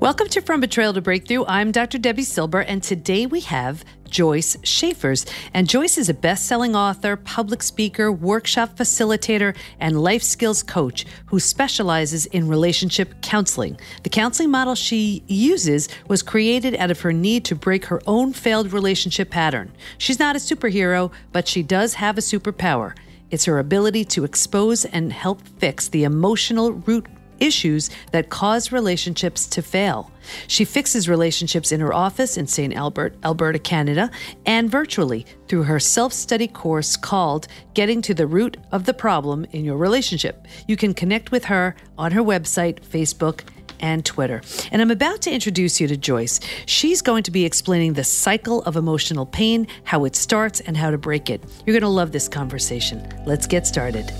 Welcome to From Betrayal to Breakthrough. I'm Dr. Debi Silber, and today we have Joyce Schaefers. And Joyce is a best selling author, public speaker, workshop facilitator, and life skills coach who specializes in relationship counseling. The counseling model she uses was created out of her need to break her own failed relationship pattern. She's not a superhero, but she does have a superpower. It's her ability to expose and help fix the emotional root issues that cause relationships to fail. She fixes relationships in her office in St. Albert, Alberta, Canada, and virtually through her self study course called Getting to the Root of the Problem in Your Relationship. You can connect with her on her website, Facebook, and Twitter. And I'm about to introduce you to Joyce. She's going to be explaining the cycle of emotional pain, how it starts, and how to break it. You're going to love this conversation. Let's get started.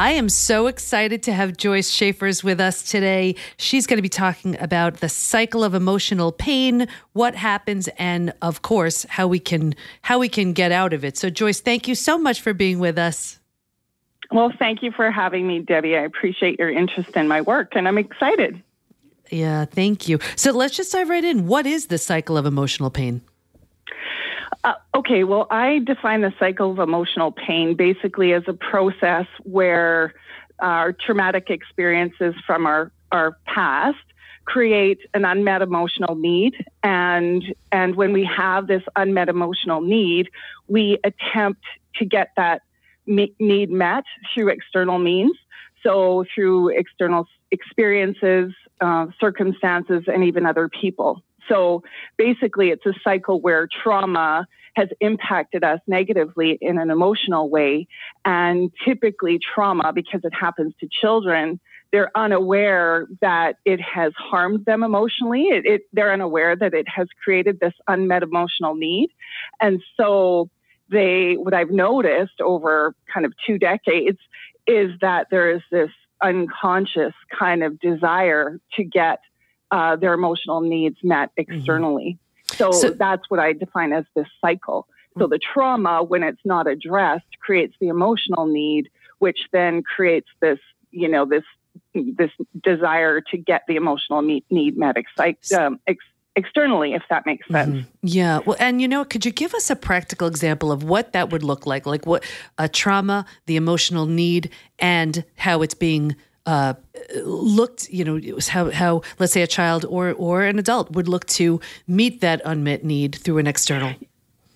I am so excited to have Joyce Schaefers with us today. She's going to be talking about the cycle of emotional pain, what happens, and of course, how we can how we can get out of it. So Joyce, thank you so much for being with us. Well, thank you for having me, Debi. I appreciate your interest in my work and I'm excited. Yeah, thank you. So let's just dive right in. What is the cycle of emotional pain? Uh, okay, well, I define the cycle of emotional pain basically as a process where our traumatic experiences from our, our past create an unmet emotional need. And and when we have this unmet emotional need we attempt to get that need met through external means. So through external experiences uh, circumstances and even other people so basically, it's a cycle where trauma has impacted us negatively in an emotional way. And typically, trauma, because it happens to children, they're unaware that it has harmed them emotionally. It, it, they're unaware that it has created this unmet emotional need. And so, they, what I've noticed over kind of two decades is that there is this unconscious kind of desire to get uh, their emotional needs met mm-hmm. externally. Mm-hmm. So, so, that's what I define as this cycle. So the trauma, when it's not addressed, creates the emotional need, which then creates this, you know, this this desire to get the emotional need, need met ex- um, ex- externally, if that makes sense. Mm-hmm. Yeah. Well, and you know, could you give us a practical example of what that would look like? Like what a trauma, the emotional need, and how it's being uh, looked, you know, how, how let's say a child or or an adult would look to meet that unmet need through an external.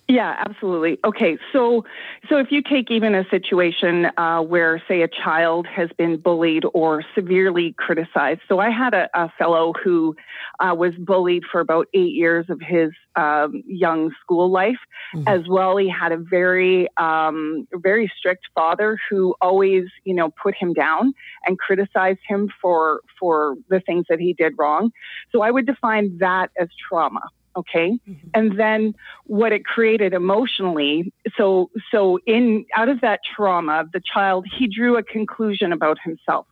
Yeah, absolutely. Okay, so so if you take even a situation uh, where, say, a child has been bullied or severely criticized. So I had a, a fellow who uh, was bullied for about eight years of his um, young school life, mm-hmm. as well. He had a very um, very strict father who always, you know, put him down and criticized him for for the things that he did wrong. So I would define that as trauma okay? Mm-hmm. and then what it created emotionally so so in out of that trauma the child he drew a conclusion about himself.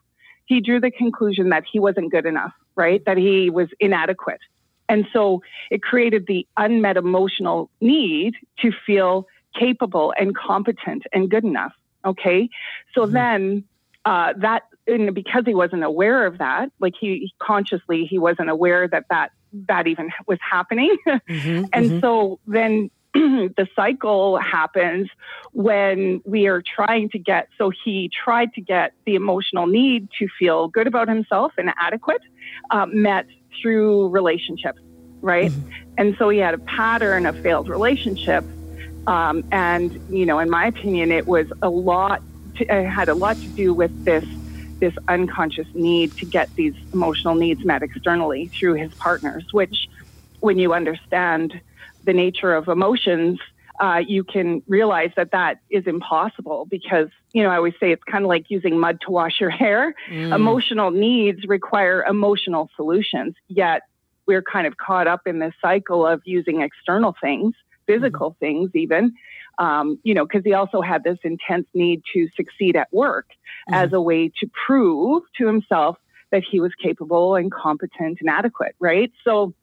He drew the conclusion that he wasn't good enough right? That he was inadequate. And so it created the unmet emotional need to feel capable and competent and good enough okay? So mm-hmm. then uh, that and because he wasn't aware of that like he consciously he wasn't aware that that that even was happening. Mm-hmm, and mm-hmm. so then the cycle happens when we are trying to get, so he tried to get the emotional need to feel good about himself and adequate uh, met through relationships, right? Mm-hmm. And so he had a pattern of failed relationships. Um, and, you know, in my opinion, it was a lot, to, it had a lot to do with this this unconscious need to get these emotional needs met externally through his partners, which, when you understand the nature of emotions, uh, you can realize that that is impossible because, you know, I always say it's kind of like using mud to wash your hair. Mm. Emotional needs require emotional solutions, yet we're kind of caught up in this cycle of using external things, physical mm. things, even, um, you know, because he also had this intense need to succeed at work mm-hmm. as a way to prove to himself that he was capable and competent and adequate, right? So,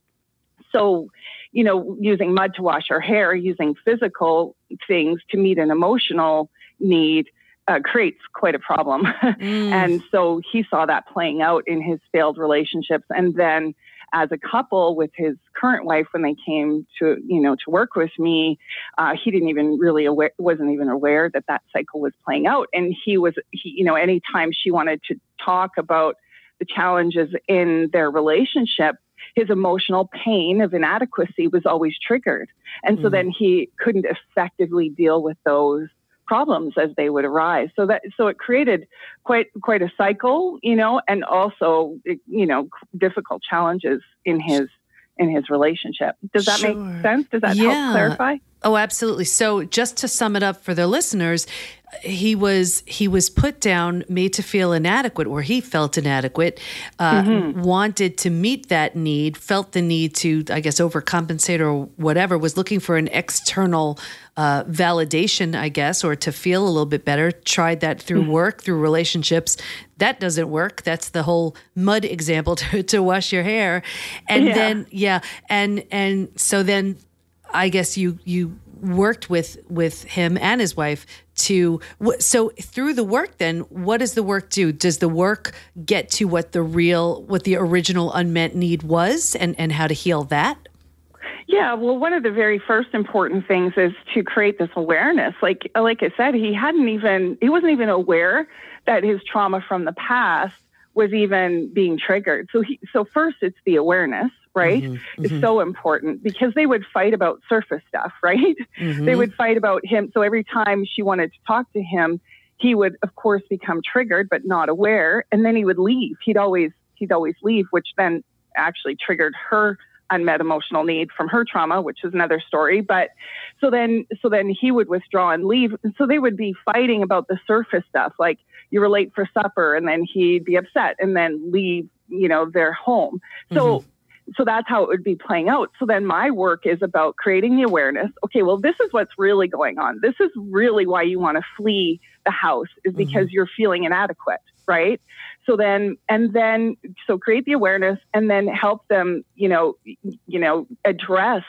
so, you know, using mud to wash our hair, using physical things to meet an emotional need uh, creates quite a problem. Mm. and so he saw that playing out in his failed relationships. And then as a couple with his current wife, when they came to, you know, to work with me, uh, he didn't even really aware, wasn't even aware that that cycle was playing out. And he was, he, you know, anytime she wanted to talk about the challenges in their relationship, his emotional pain of inadequacy was always triggered. And so mm. then he couldn't effectively deal with those problems as they would arise. So that so it created quite quite a cycle, you know, and also you know difficult challenges in his in his relationship. Does that sure. make sense? Does that yeah. help clarify? Oh, absolutely. So just to sum it up for the listeners, he was he was put down, made to feel inadequate, or he felt inadequate, uh, mm-hmm. wanted to meet that need, felt the need to, I guess, overcompensate or whatever. Was looking for an external uh, validation, I guess, or to feel a little bit better. Tried that through mm-hmm. work, through relationships. That doesn't work. That's the whole mud example to, to wash your hair, and yeah. then yeah, and and so then I guess you you worked with with him and his wife to so through the work then what does the work do does the work get to what the real what the original unmet need was and and how to heal that yeah, well, one of the very first important things is to create this awareness. Like, like I said, he hadn't even, he wasn't even aware that his trauma from the past was even being triggered. So he, so first it's the awareness, right? Mm-hmm, is mm-hmm. so important because they would fight about surface stuff, right? Mm-hmm. They would fight about him. So every time she wanted to talk to him, he would of course become triggered but not aware and then he would leave. He'd always he'd always leave, which then actually triggered her unmet emotional need from her trauma, which is another story. But so then, so then he would withdraw and leave. And so they would be fighting about the surface stuff, like you were late for supper, and then he'd be upset and then leave, you know, their home. So mm-hmm so that's how it would be playing out. So then my work is about creating the awareness. Okay, well, this is what's really going on. This is really why you want to flee the house is because mm-hmm. you're feeling inadequate, right? So then, and then, so create the awareness and then help them, you know, you know, address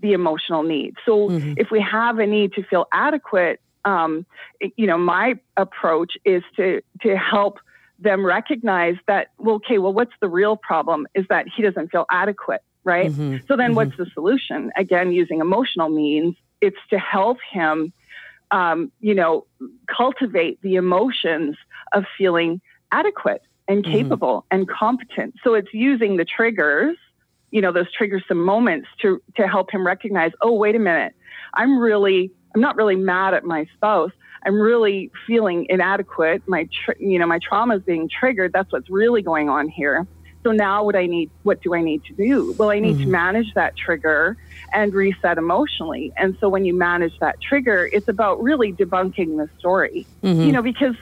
the emotional needs. So mm-hmm. if we have a need to feel adequate, um, you know, my approach is to to help them recognize that, well, okay, well, what's the real problem is that he doesn't feel adequate, right? Mm-hmm. So then mm-hmm. what's the solution? Again, using emotional means, it's to help him, um, you know, cultivate the emotions of feeling adequate and mm-hmm. capable mm-hmm. and competent. So it's using the triggers, you know, those triggers some moments to, to help him recognize, oh, wait a minute, I'm really, I'm not really mad at my spouse. I'm really feeling inadequate. My, tr- you know, my trauma is being triggered. That's what's really going on here. So now what I need, what do I need to do? Well, I need mm-hmm. to manage that trigger and reset emotionally. And so when you manage that trigger, it's about really debunking the story, mm-hmm. you know, because,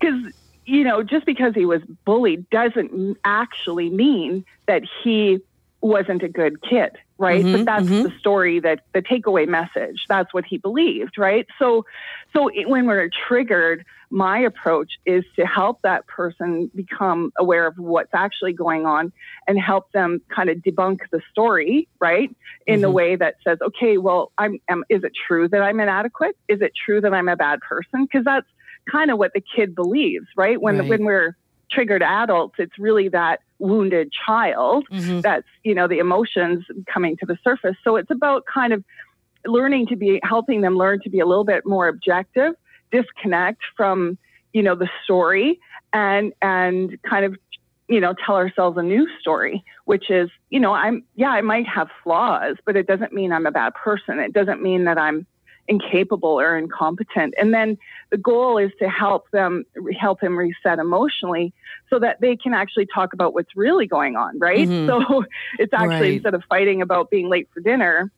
because, you know, just because he was bullied doesn't actually mean that he wasn't a good kid right? Mm-hmm, but that's mm-hmm. the story that the takeaway message. That's what he believed right? So so it, when we're triggered my approach is to help that person become aware of what's actually going on and help them kind of debunk the story right? In mm-hmm. the way that says okay well i'm am, is it true that i'm inadequate? Is it true that i'm a bad person? Because that's kind of what the kid believes right when right. when we're triggered adults it's really that wounded child mm-hmm. that's you know the emotions coming to the surface so it's about kind of learning to be helping them learn to be a little bit more objective disconnect from you know the story and and kind of you know tell ourselves a new story which is you know i'm yeah i might have flaws but it doesn't mean i'm a bad person it doesn't mean that i'm incapable or incompetent. And then the goal is to help them help him reset emotionally so that they can actually talk about what's really going on, right? Mm-hmm. So it's actually right. instead of fighting about being late for dinner,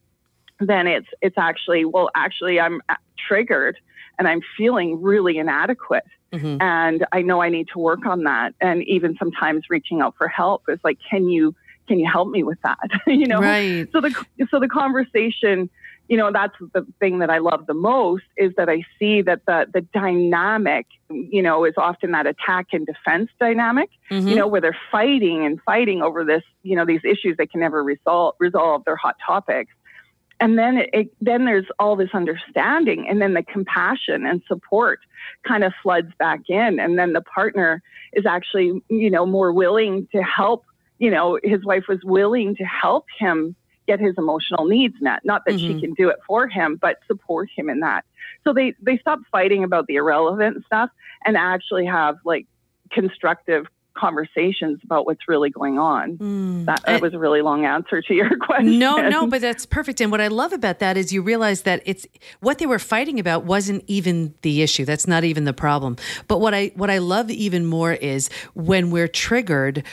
then it's it's actually well actually I'm triggered and I'm feeling really inadequate. Mm-hmm. And I know I need to work on that. And even sometimes reaching out for help is like, can you can you help me with that? you know, right. so the so the conversation you know that's the thing that i love the most is that i see that the the dynamic you know is often that attack and defense dynamic mm-hmm. you know where they're fighting and fighting over this you know these issues they can never resolve resolve their hot topics and then it, it, then there's all this understanding and then the compassion and support kind of floods back in and then the partner is actually you know more willing to help you know his wife was willing to help him get his emotional needs met not that mm-hmm. she can do it for him but support him in that so they they stop fighting about the irrelevant stuff and actually have like constructive conversations about what's really going on. Mm. That, that, was a really long answer to your question. No, no, but that's perfect. And what I love about that is you realize that it's what they were fighting about wasn't even the issue. That's not even the problem. But what I what I love even more is when we're triggered,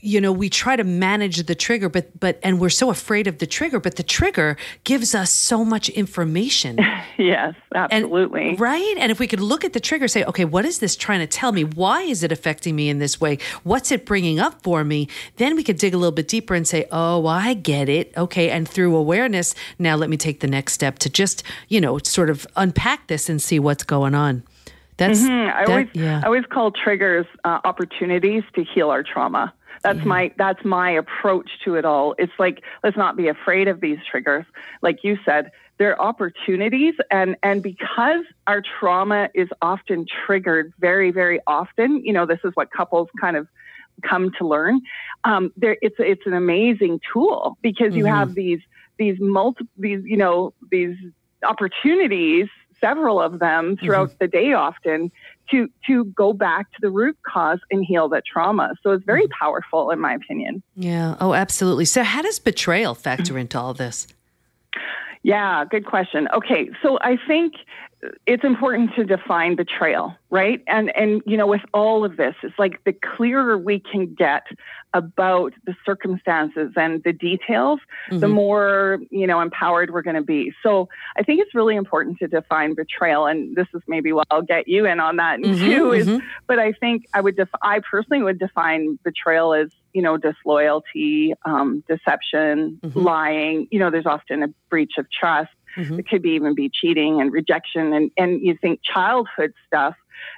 you know, we try to manage the trigger, but but and we're so afraid of the trigger, but the trigger gives us so much information. yes, absolutely. And, right? And if we could look at the trigger, say, okay, what is this trying to tell me? Why is it affecting me in this this way? What's it bringing up for me? Then we could dig a little bit deeper and say, oh, I get it. Okay. And through awareness, now let me take the next step to just, you know, sort of unpack this and see what's going on. That's, mm-hmm. I, that, always, yeah. I always call triggers uh, opportunities to heal our trauma. That's yeah. my that's my approach to it all. It's like let's not be afraid of these triggers. Like you said, they're opportunities and and because our trauma is often triggered very very often you know this is what couples kind of come to learn um, there it's it's an amazing tool because mm-hmm. you have these these multi these you know these opportunities several of them throughout mm-hmm. the day often to to go back to the root cause and heal that trauma so it's very mm-hmm. powerful in my opinion yeah oh absolutely so how does betrayal factor into all this yeah, good question. Okay, so I think it's important to define betrayal, right? And and you know, with all of this, it's like the clearer we can get about the circumstances and the details, mm-hmm. the more you know empowered we're going to be. So I think it's really important to define betrayal, and this is maybe what I'll get you in on that mm-hmm, too. Is mm-hmm. but I think I would def- I personally would define betrayal as you know, disloyalty, um, deception, mm-hmm. lying. You know, there's often a breach of trust. Mm-hmm. It could be even be cheating and rejection, and and you think childhood stuff.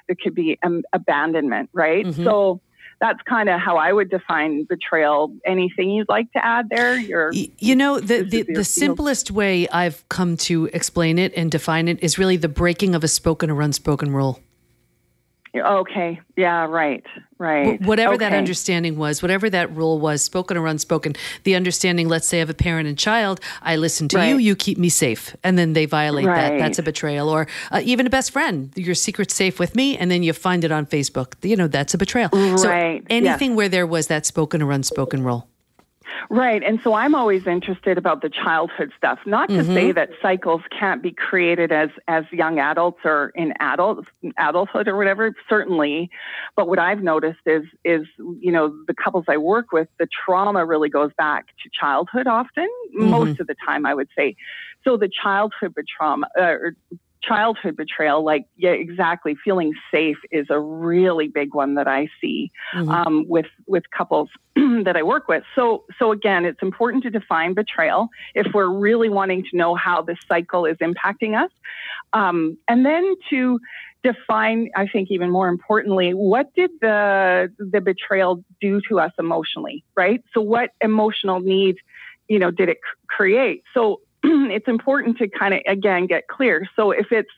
It could be um, abandonment, right? Mm-hmm. So that's kind of how I would define betrayal. Anything you'd like to add there? Your, you know, the the, the simplest way I've come to explain it and define it is really the breaking of a spoken or unspoken rule. Okay. Yeah. Right. Right. Whatever okay. that understanding was, whatever that rule was, spoken or unspoken, the understanding, let's say, of a parent and child, I listen to right. you, you keep me safe. And then they violate right. that. That's a betrayal. Or uh, even a best friend, your secret's safe with me. And then you find it on Facebook. You know, that's a betrayal. Right. So anything yes. where there was that spoken or unspoken rule. Right. And so I'm always interested about the childhood stuff. Not to mm-hmm. say that cycles can't be created as as young adults or in adults adulthood or whatever, certainly. But what I've noticed is is, you know, the couples I work with, the trauma really goes back to childhood often, mm-hmm. most of the time I would say. So the childhood trauma uh, childhood betrayal, like yeah, exactly, feeling safe is a really big one that I see mm-hmm. um, with with couples that I work with. So so again, it's important to define betrayal if we're really wanting to know how this cycle is impacting us, um, and then to define, I think even more importantly, what did the the betrayal do to us emotionally, right? So what emotional needs, you know, did it create? So it's important to kind of again get clear. So if it's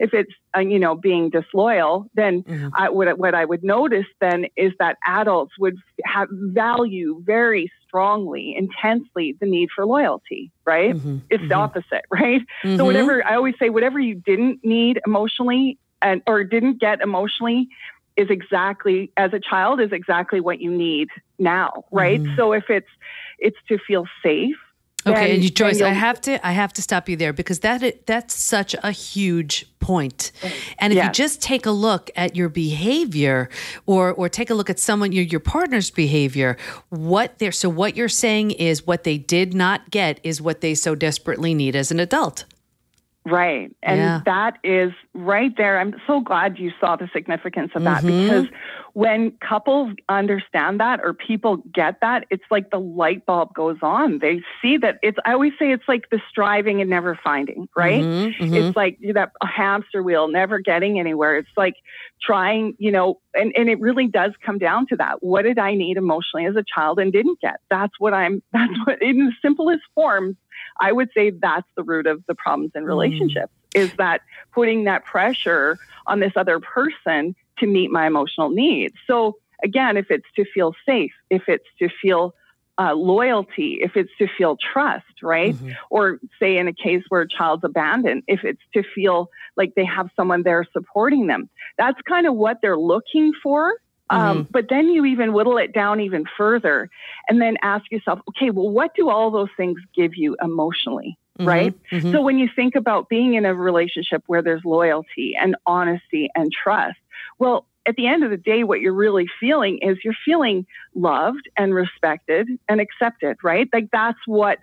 if it's uh, you know being disloyal, then mm-hmm. I, what what I would notice then is that adults would have value very strongly, intensely the need for loyalty. Right? Mm-hmm. It's mm-hmm. the opposite, right? So mm-hmm. whatever I always say, whatever you didn't need emotionally and or didn't get emotionally is exactly as a child is exactly what you need now, right? Mm-hmm. So if it's it's to feel safe Okay, and you, Joyce, I have to I have to stop you there because that that's such a huge point. And if yes. you just take a look at your behavior or or take a look at someone your your partner's behavior, what they're so what you're saying is what they did not get is what they so desperately need as an adult. Right. And yeah. that is right there. I'm so glad you saw the significance of that mm-hmm. because when couples understand that or people get that, it's like the light bulb goes on. They see that it's, I always say it's like the striving and never finding, right? Mm-hmm. Mm-hmm. It's like that hamster wheel, never getting anywhere. It's like trying, you know, and, and it really does come down to that. What did I need emotionally as a child and didn't get? That's what I'm, that's what in the simplest forms I would say that's the root of the problems in mm. relationships mm. is that putting that pressure on this other person to meet my emotional needs. So again, if it's to feel safe, if it's to feel uh, loyalty, if it's to feel trust, right? Mm-hmm. Or say in a case where a child's abandoned, if it's to feel like they have someone there supporting them. That's kind of what they're looking for. Um, mm-hmm. But then you even whittle it down even further and then ask yourself, okay, well, what do all those things give you emotionally? Mm-hmm. Right. Mm-hmm. So when you think about being in a relationship where there's loyalty and honesty and trust, well, at the end of the day, what you're really feeling is you're feeling loved and respected and accepted, right? Like that's what,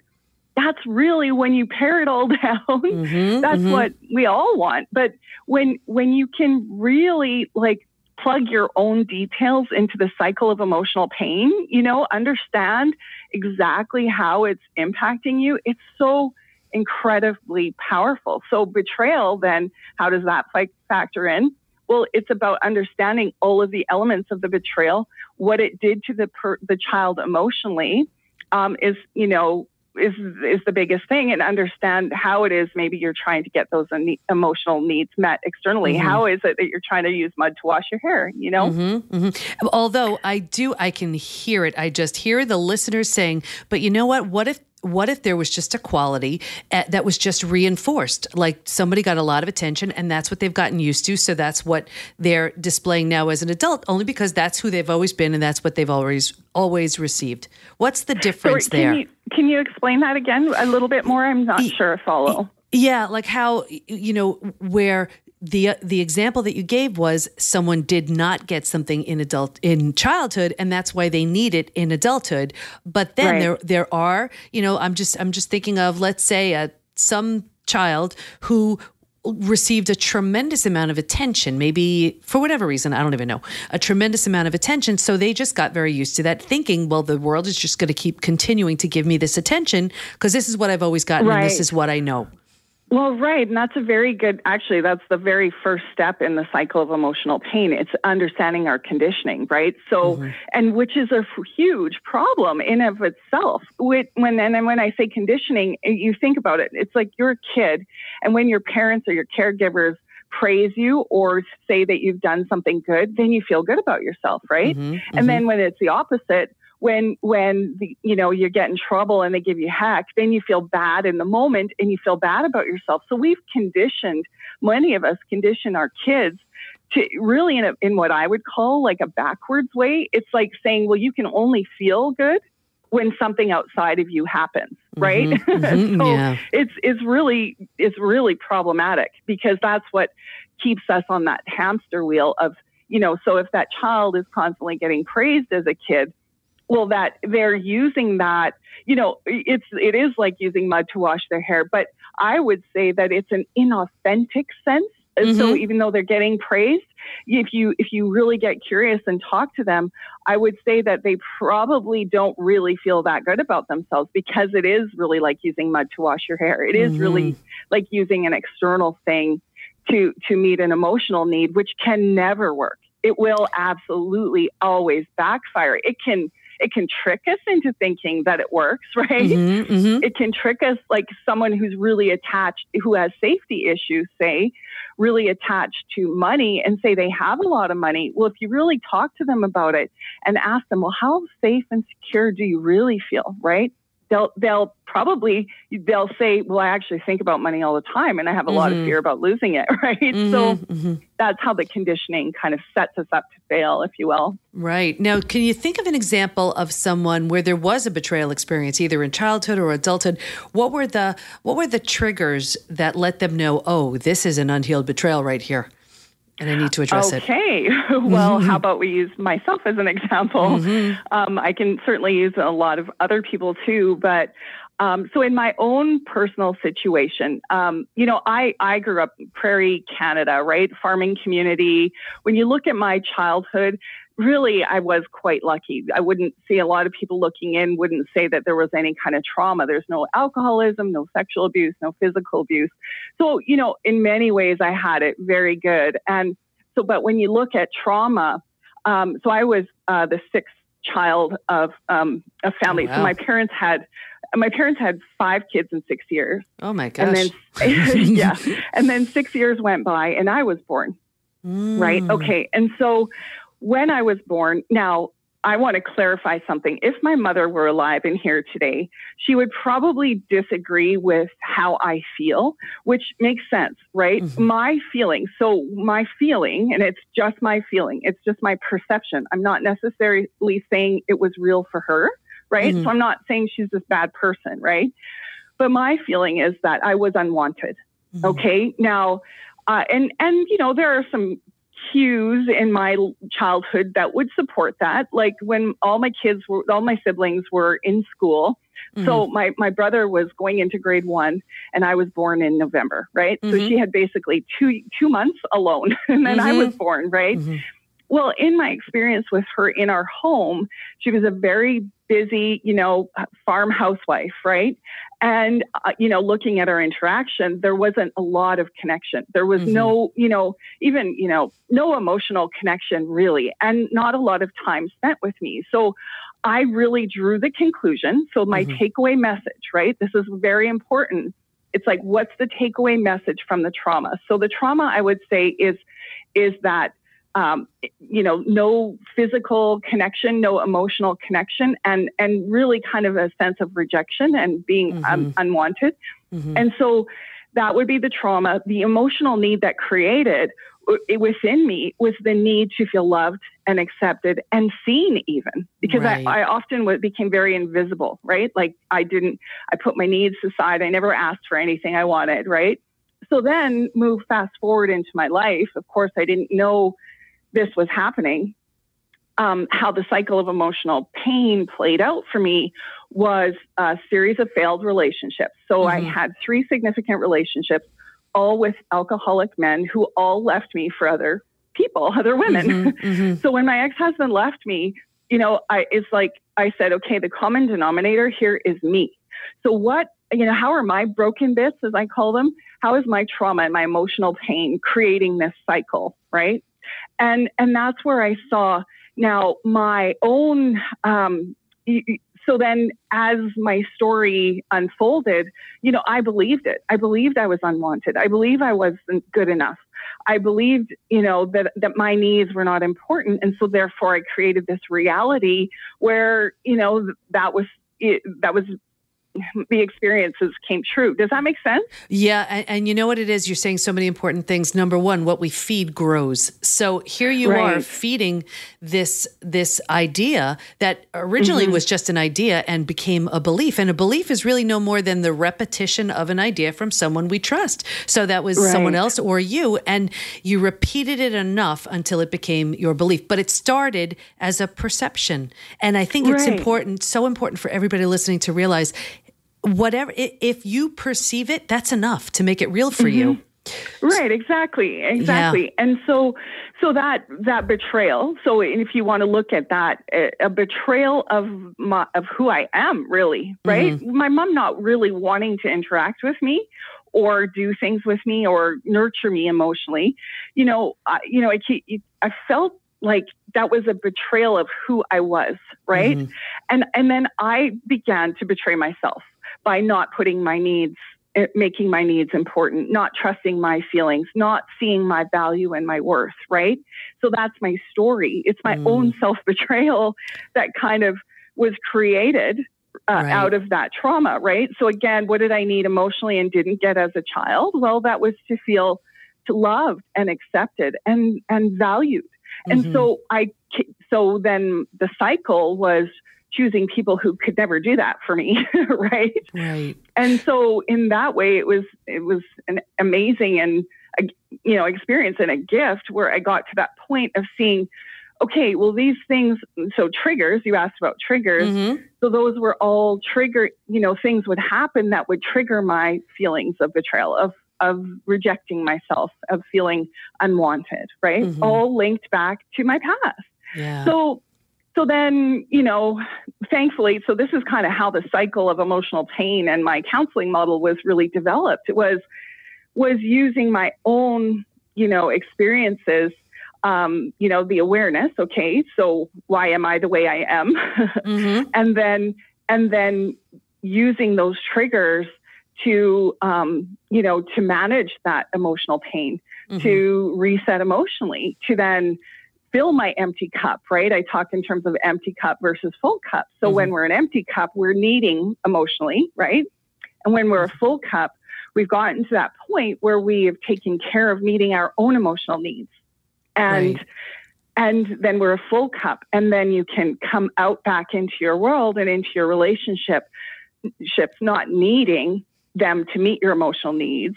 that's really when you pare it all down, mm-hmm, that's mm-hmm. what we all want. But when, when you can really like plug your own details into the cycle of emotional pain, you know, understand exactly how it's impacting you, it's so incredibly powerful. So betrayal, then how does that factor in? Well, it's about understanding all of the elements of the betrayal, what it did to the per, the child emotionally, um, is you know is is the biggest thing, and understand how it is. Maybe you're trying to get those emotional needs met externally. Mm-hmm. How is it that you're trying to use mud to wash your hair? You know. Mm-hmm, mm-hmm. Although I do, I can hear it. I just hear the listeners saying, "But you know what? What if what if there was just a quality eh, that was just reinforced? Like somebody got a lot of attention and that's what they've gotten used to so that's what they're displaying now as an adult only because that's who they've always been and that's what they've always always received. What's the difference Sorry, there? can you, can you explain that again a little bit more? I'm not e- sure I follow. yeah like how you know where the the example that you gave was someone did not get something in adult in childhood and that's why they need it in adulthood but then right. there there are you know i'm just i'm just thinking of let's say a some child who received a tremendous amount of attention maybe for whatever reason i don't even know a tremendous amount of attention so they just got very used to that thinking well the world is just going to keep continuing to give me this attention because this is what i've always gotten right. and this is what i know well, right. And that's a very good, actually, that's the very first step in the cycle of emotional pain. It's understanding our conditioning, right? So, mm-hmm. and which is a huge problem in of itself. When, and when I say conditioning, you think about it, it's like you're a kid. And when your parents or your caregivers praise you or say that you've done something good, then you feel good about yourself, right? Mm-hmm. And mm-hmm. then when it's the opposite, when when the, you know you get in trouble and they give you heck then you feel bad in the moment and you feel bad about yourself. So we've conditioned many of us condition our kids to really in, a, in what i would call like a backwards way. It's like saying well you can only feel good when something outside of you happens right? Mm-hmm, mm-hmm, so yeah. it's it's really it's really problematic because that's what keeps us on that hamster wheel of you know so if that child is constantly getting praised as a kid well that they're using that you know it's it is like using mud to wash their hair but i would say that it's an inauthentic sense mm-hmm. so even though they're getting praised if you if you really get curious and talk to them i would say that they probably don't really feel that good about themselves because it is really like using mud to wash your hair It is mm-hmm. really like using an external thing to to meet an emotional need which can never work it will absolutely always backfire it can it can trick us into thinking that it works, right? Mm-hmm, mm-hmm. It can trick us like someone who's really attached, who has safety issues, say, really attached to money and say they have a lot of money. Well, if you really talk to them about it and ask them, well, how safe and secure do you really feel, right? They'll they'll probably they'll say, "Well, I actually think about money all the time, and I have a mm-hmm. lot of mm-hmm. fear about losing it." Right. Mm-hmm, so mm-hmm. that's how the conditioning kind of sets us up to fail, if you will. Right now, can you think of an example of someone where there was a betrayal experience, either in childhood or adulthood? What were the what were the triggers that let them know, "Oh, this is an unhealed betrayal right here"? And I need to address okay. it. Okay. well, how about we use myself as an example? Mm-hmm. Um, I can certainly use a lot of other people too, but um, so in my own personal situation, um, you know, I, I grew up prairie Canada, right? Farming community. When you look at my childhood, really, I was quite lucky. I wouldn't see a lot of people looking in, wouldn't say that there was any kind of trauma. There's no alcoholism, no sexual abuse, no physical abuse. So, you know, in many ways, I had it very good. And so, but when you look at trauma, um, so I was uh, the sixth child of um, a family. Oh, wow. So my parents had my parents had five kids in six years. Oh my gosh. And then, yeah. And then six years went by and I was born. Mm. Right. Okay. And so when I was born, now I want to clarify something. If my mother were alive and here today, she would probably disagree with how I feel, which makes sense, right? Mm-hmm. My feeling. So, my feeling, and it's just my feeling, it's just my perception. I'm not necessarily saying it was real for her, right? Mm-hmm. So, I'm not saying she's this bad person, right? But my feeling is that I was unwanted. Mm-hmm. Okay. Now, uh, and and you know there are some cues in my childhood that would support that. Like when all my kids were, all my siblings were in school. Mm-hmm. So my, my brother was going into grade one and I was born in November, right? Mm-hmm. So she had basically two, two months alone and then mm-hmm. I was mm-hmm. born, right? Mm-hmm. Well, in my experience with her in our home, she was a very busy, you know, farm housewife, right? And, uh, you know, looking at our interaction, there wasn't a lot of connection. There was mm-hmm. no, you know, even, you know, no emotional connection really, and not a lot of time spent with me. So I really drew the conclusion. So my mm-hmm. takeaway message, right? This is very important. It's like, what's the takeaway message from the trauma? So the trauma, I would say, is is that um, you know, no physical connection, no emotional connection, and and really kind of a sense of rejection and being mm-hmm. um, unwanted. Mm-hmm. And so that would be the trauma. The emotional need that created within me was the need to feel loved and accepted and seen even because right. I, I often became very invisible right like i didn't i put my needs aside i never asked for anything i wanted right so then move fast forward into my life of course i didn't know this was happening, um, how the cycle of emotional pain played out for me was a series of failed relationships. So mm-hmm. I had three significant relationships, all with alcoholic men who all left me for other people, other women. Mm-hmm, mm-hmm. so when my ex husband left me, you know, I it's like I said, okay, the common denominator here is me. So what you know, how are my broken bits, as I call them, how is my trauma and my emotional pain creating this cycle, right? And and that's where I saw now my own. Um, so then, as my story unfolded, you know, I believed it. I believed I was unwanted. I believe I wasn't good enough. I believed, you know, that that my needs were not important, and so therefore I created this reality where, you know, that was it, that was the experiences came true. Does that make sense? Yeah. And, and, you know what it is? You're saying so many important things. Number one, what we feed grows. So here you right. are feeding this this idea that originally mm-hmm. was just an idea and became a belief. And a belief is really no more than the repetition of an idea from someone we trust. So that was right. someone else or you. And you repeated it enough until it became your belief. But it started as a perception. And I think it's right. important, so important for everybody listening to realize whatever if you perceive it that's enough to make it real for mm-hmm. you right exactly exactly yeah. and so so that that betrayal so if you want to look at that a betrayal of my of who i am really right mm-hmm. my mom not really wanting to interact with me or do things with me or nurture me emotionally you know I, you know i i felt like that was a betrayal of who i was right mm-hmm. and and then i began to betray myself by not putting my needs eh, making my needs important, not trusting my feelings, not seeing my value and my worth, right? So that's my story. It's my mm. own self betrayal that kind of was created uh, right. out of that trauma, right? So again, what did I need emotionally and didn't get as a child? Well, that was to feel loved and accepted and and valued. Mm-hmm. And so I so then the cycle was choosing people who could never do that for me right right and so in that way it was it was an amazing and you know experience and a gift where i got to that point of seeing okay well these things so triggers you asked about triggers mm-hmm. so those were all trigger you know things would happen that would trigger my feelings of betrayal of of rejecting myself of feeling unwanted right mm-hmm. all linked back to my past yeah. so so then, you know, thankfully, so this is kind of how the cycle of emotional pain and my counseling model was really developed. It was was using my own, you know, experiences, um, you know, the awareness. Okay, so why am I the way I am? Mm-hmm. and then and then using those triggers to um, you know to manage that emotional pain mm-hmm. to reset emotionally to then fill my empty cup right? I talk in terms of empty cup versus full cup. So mm-hmm. when we're an empty cup we're needing emotionally right? And when we're a full cup we've gotten to that point where we have taken care of meeting our own emotional needs. And right. and then we're a full cup. And then you can come out back into your world and into your relationship ships not needing them to meet your emotional needs,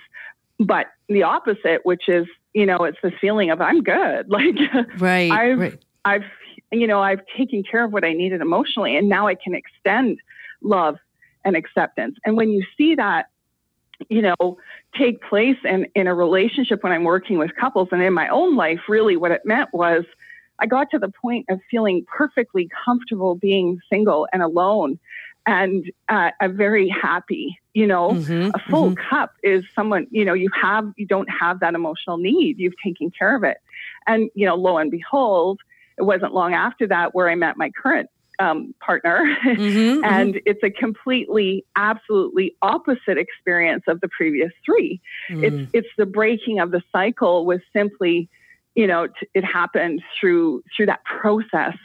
but the opposite, which is, you know, it's this feeling of I'm good. Like, right, I've, right. I've, you know, I've taken care of what I needed emotionally, and now I can extend love and acceptance. And when you see that, you know, take place in, in a relationship when I'm working with couples and in my own life, really what it meant was I got to the point of feeling perfectly comfortable being single and alone and uh, a very happy you know mm-hmm, a full mm-hmm. cup is someone you know you have you don't have that emotional need you've taken care of it and you know lo and behold it wasn't long after that where i met my current um, partner mm-hmm, mm-hmm. and it's a completely absolutely opposite experience of the previous 3 it's mm. it's the breaking of the cycle was simply you know t- it happened through through that process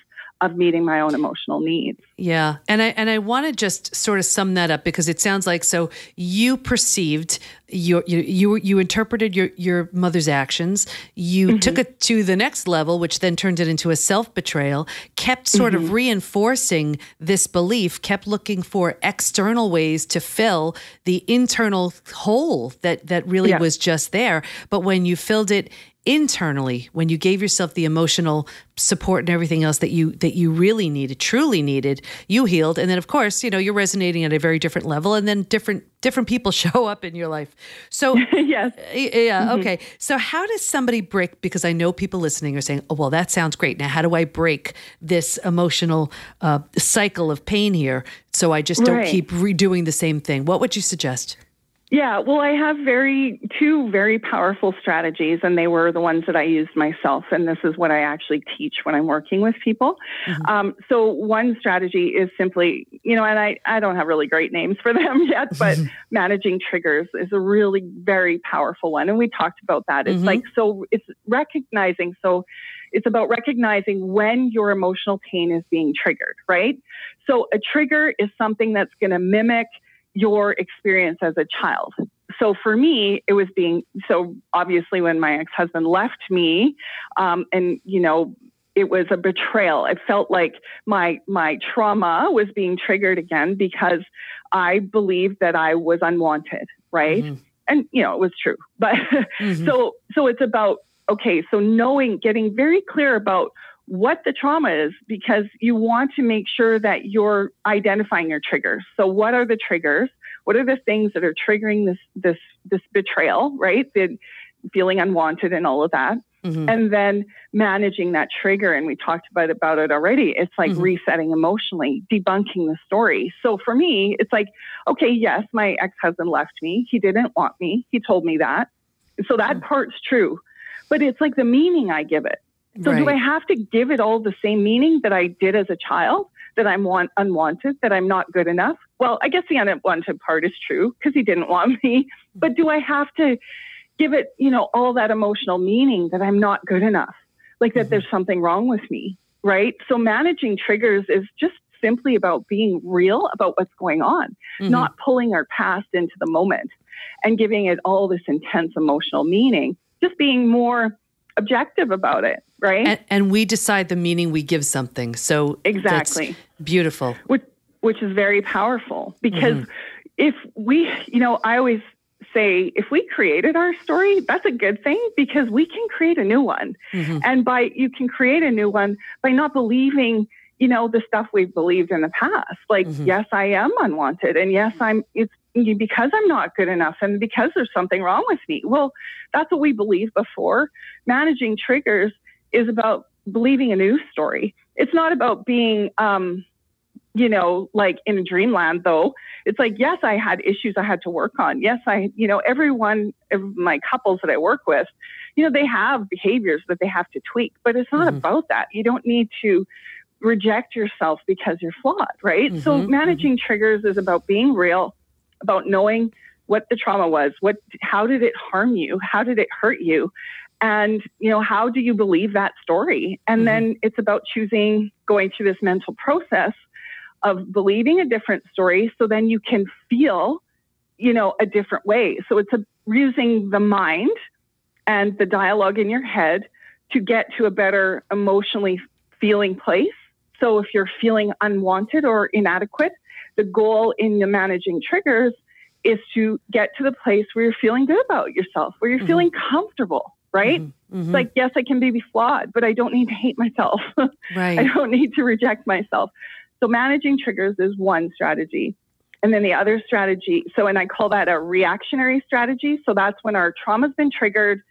of meeting my own emotional needs. Yeah. And I and I want to just sort of sum that up because it sounds like so you perceived your you you, you interpreted your your mother's actions, you mm-hmm. took it to the next level which then turned it into a self-betrayal, kept sort mm-hmm. of reinforcing this belief, kept looking for external ways to fill the internal hole that that really yeah. was just there, but when you filled it internally when you gave yourself the emotional support and everything else that you that you really needed truly needed you healed. And then of course you know you're resonating at a very different level and then different different people show up in your life. So yes. yeah mm-hmm. okay. So how does somebody break because i know people listening are saying oh well that sounds great. Now how do i break this emotional uh, cycle of pain here so i just don't keep redoing the same thing? What would you suggest yeah, well, I have very two very powerful strategies, and they were the ones that I used myself. And this is what I actually teach when I'm working with people. Mm-hmm. Um, so one strategy is simply, you know, and I I don't have really great names for them yet, but managing triggers is a really very powerful one, and we talked about that. It's mm-hmm. like so it's recognizing so. It's about recognizing when your emotional pain is being triggered, right? So a trigger is something that's going to mimic your experience as a child. So for me, it was being so obviously when my ex husband left me, um, and you know, it was a betrayal. It felt like my my trauma was being triggered again because I believed that I was unwanted, right? Mm-hmm. And you know, it was true. But mm-hmm. so so it's about okay, so knowing getting very clear about what the trauma is because you want to make sure that you're identifying your triggers. So what are the triggers? What are the things that are triggering this this this betrayal, right? The feeling unwanted and all of that. Mm-hmm. And then managing that trigger, and we talked about about it already. It's like mm-hmm. resetting emotionally, debunking the story. So for me, it's like, okay, yes, my ex husband left me. He didn't want me. He told me that. So that mm-hmm. part's true. But it's like the meaning I give it. So right. do I have to give it all the same meaning that I did as a child? That I'm want, unwanted, that I'm not good enough? Well, I guess the unwanted part is true because he didn't want me. But do I have to give it, you know, all that emotional meaning that I'm not good enough? Like that mm-hmm. there's something wrong with me, right? So managing triggers is just simply about being real about what's going on, mm-hmm. not pulling our past into the moment and giving it all this intense emotional meaning, just being more objective about it, right? And, and we decide the meaning we give something. So exactly beautiful, which which is very powerful because mm-hmm. if we, you know, I always say if we created our story, that's a good thing because we can create a new one. Mm-hmm. And by you can create a new one by not believing you know the stuff we've believed in the past like mm-hmm. yes i am unwanted and yes i'm it's because I'm not good enough and because there's something wrong with me. Well, that's what we believed before. Managing triggers is about believing a news story. It's not about being, um, you know, like in a dreamland though. It's like, yes, I had issues I had to work on. Yes, I, you know, every one of my couples that I work with, you know, they have behaviors that they have to tweak, but it's not mm-hmm. about that. You don't need to reject yourself because you're flawed, right? Mm-hmm, so managing mm-hmm. triggers is about being real, about knowing what the trauma was, what how did it harm you? How did it hurt you? And you know, how do you believe that story? And mm-hmm. then it's about choosing going through this mental process of believing a different story so then you can feel, you know, a different way. So it's a, using the mind and the dialogue in your head to get to a better emotionally feeling place. So if you're feeling unwanted or inadequate, the goal in the managing triggers is to get to the place where you're feeling good about yourself, where you're mm-hmm. feeling comfortable, right? Mm-hmm. Mm-hmm. It's like, yes, I can be flawed, but I don't need to hate myself. Right. I don't need to reject myself. So managing triggers is one strategy. And then the other strategy, so, and I call that a reactionary strategy. So that's when our trauma's been triggered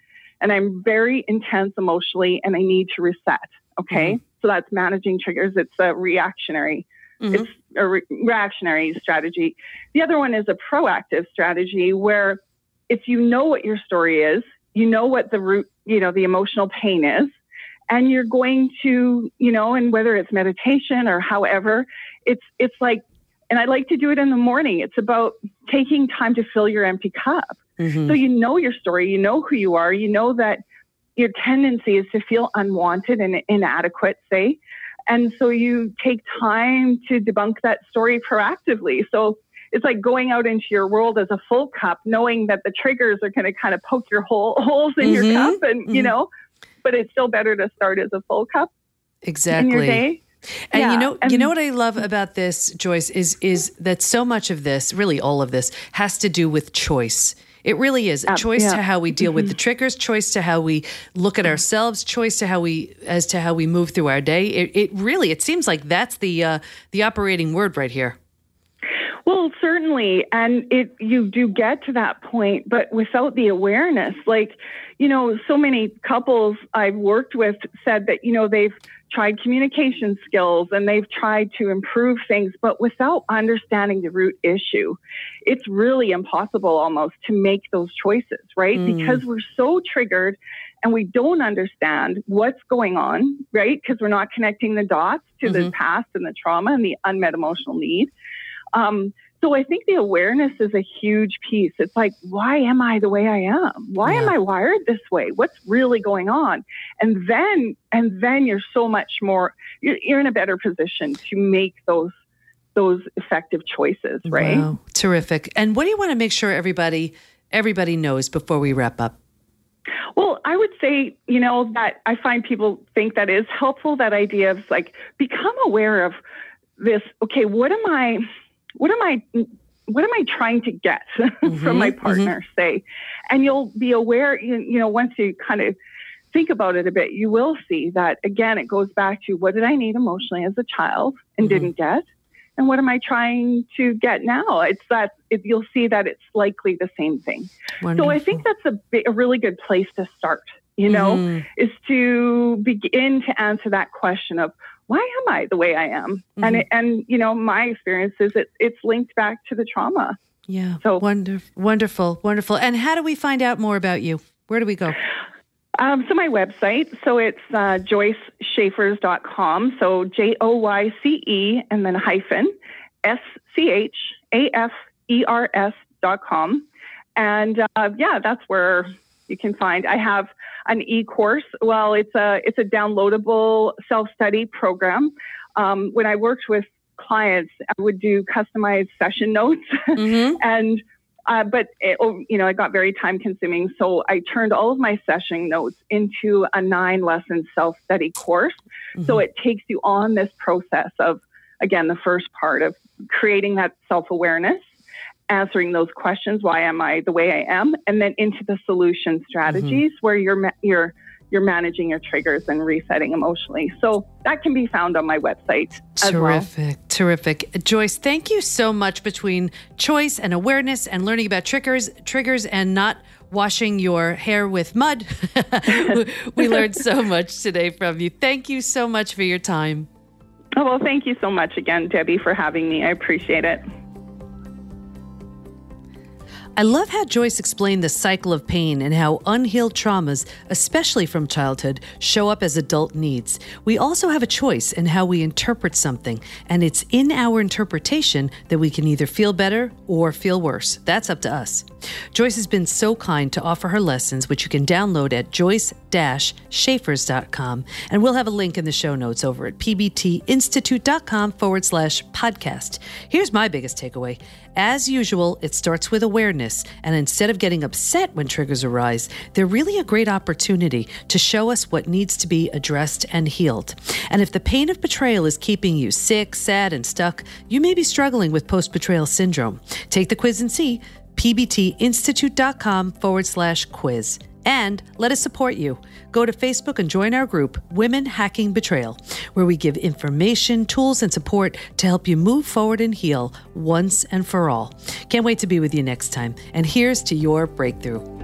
and I'm very intense emotionally and I need to reset. Okay. Mm-hmm. So that's managing triggers. It's a reactionary. Mm-hmm. It's a re- reactionary strategy. The other one is a proactive strategy where if you know what your story is, you know what the root, you know, the emotional pain is, and you're going to, you know, and whether it's meditation or however, it's it's like and I like to do it in the morning. It's about taking time to fill your empty cup. Mm-hmm. So you know your story, you know who you are, you know that your tendency is to feel unwanted and inadequate, say. And so you take time to debunk that story proactively. So it's like going out into your world as a full cup, knowing that the triggers are going to kind of poke your hole, holes in mm-hmm. your cup, and mm-hmm. you know, but it's still better to start as a full cup. Exactly. In your day. And yeah, you know, and, you know what I love about this, Joyce, is is that so much of this, really all of this, has to do with choice. It really is a choice yeah. to how we deal mm-hmm. with the triggers, choice to how we look at ourselves, choice to how we as to how we move through our day. It, it really it seems like that's the uh, the operating word right here. Well, certainly, and it you do get to that point, but without the awareness, like you know, so many couples I've worked with said that you know they've tried communication skills and they've tried to improve things, but without understanding the root issue, it's really impossible almost to make those choices, right? Mm. Because we're so triggered and we don't understand what's going on, right? Because we're not connecting the dots to mm-hmm. the past and the trauma and the unmet emotional need. Um, so I think the awareness is a huge piece. It's like, why am I the way I am? Why yeah. am I wired this way? What's really going on? And then, and then you're so much more, you're, you're in a better position to make those those effective choices, right? Wow, terrific. And what do you want to make sure everybody everybody knows before we wrap up? Well, I would say, you know, that I find people think that is helpful. That idea of like become aware of this. Okay, what am I? What am I what am I trying to get mm-hmm, from my mm-hmm. partner, mm-hmm. say? And you'll be aware, you, you know, once you kind of think about it a bit, you will see that again, it goes back to what did I need emotionally as a child and mm-hmm. didn't get? And what am I trying to get now? It's that it, you'll see that it's likely the same thing. Wonderful. So I think that's a, a really good place to start, you know, mm-hmm. is to begin to answer that question of why am I the way I am? Mm-hmm. And it, and you know, my experience is it, it's linked back to the trauma. Yeah. So wonderful, wonderful, wonderful. And how do we find out more about you? Where do we go? Um, so my website, so it's uh, joyceschafers.com. So J O Y C E and then hyphen S C H A F E R S dot com. And uh, yeah, that's where you can find. I have an e-course. Well, it's a it's a downloadable self-study program. Um, when I worked with clients, I would do customized session notes, mm-hmm. and uh, but it, oh, you know it got very time consuming. So I turned all of my session notes into a nine lesson self-study course. Mm-hmm. So it takes you on this process of again the first part of creating that self-awareness answering those questions why am i the way i am and then into the solution strategies mm-hmm. where you're you're you're managing your triggers and resetting emotionally. So that can be found on my website. Terrific, well. terrific. Joyce, thank you so much between choice and awareness and learning about triggers, triggers and not washing your hair with mud. we learned so much today from you. Thank you so much for your time. Oh, well, thank you so much again, Debi, for having me. I appreciate it. I love how Joyce explained the cycle of pain and how unhealed traumas, especially from childhood, show up as adult needs. We also have a choice in how we interpret something, and it's in our interpretation that we can either feel better or feel worse. That's up to us. Joyce has been so kind to offer her lessons, which you can download at joyce-schafers.com, and we'll have a link in the show notes over at pbtinstitute.com forward slash podcast. Here's my biggest takeaway. As usual, it starts with awareness, and instead of getting upset when triggers arise, they're really a great opportunity to show us what needs to be addressed and healed. And if the pain of betrayal is keeping you sick, sad, and stuck, you may be struggling with post betrayal syndrome. Take the quiz and see pbtinstitute.com forward slash quiz. And let us support you. Go to Facebook and join our group, Women Hacking Betrayal, where we give information, tools, and support to help you move forward and heal once and for all. Can't wait to be with you next time. And here's to your breakthrough.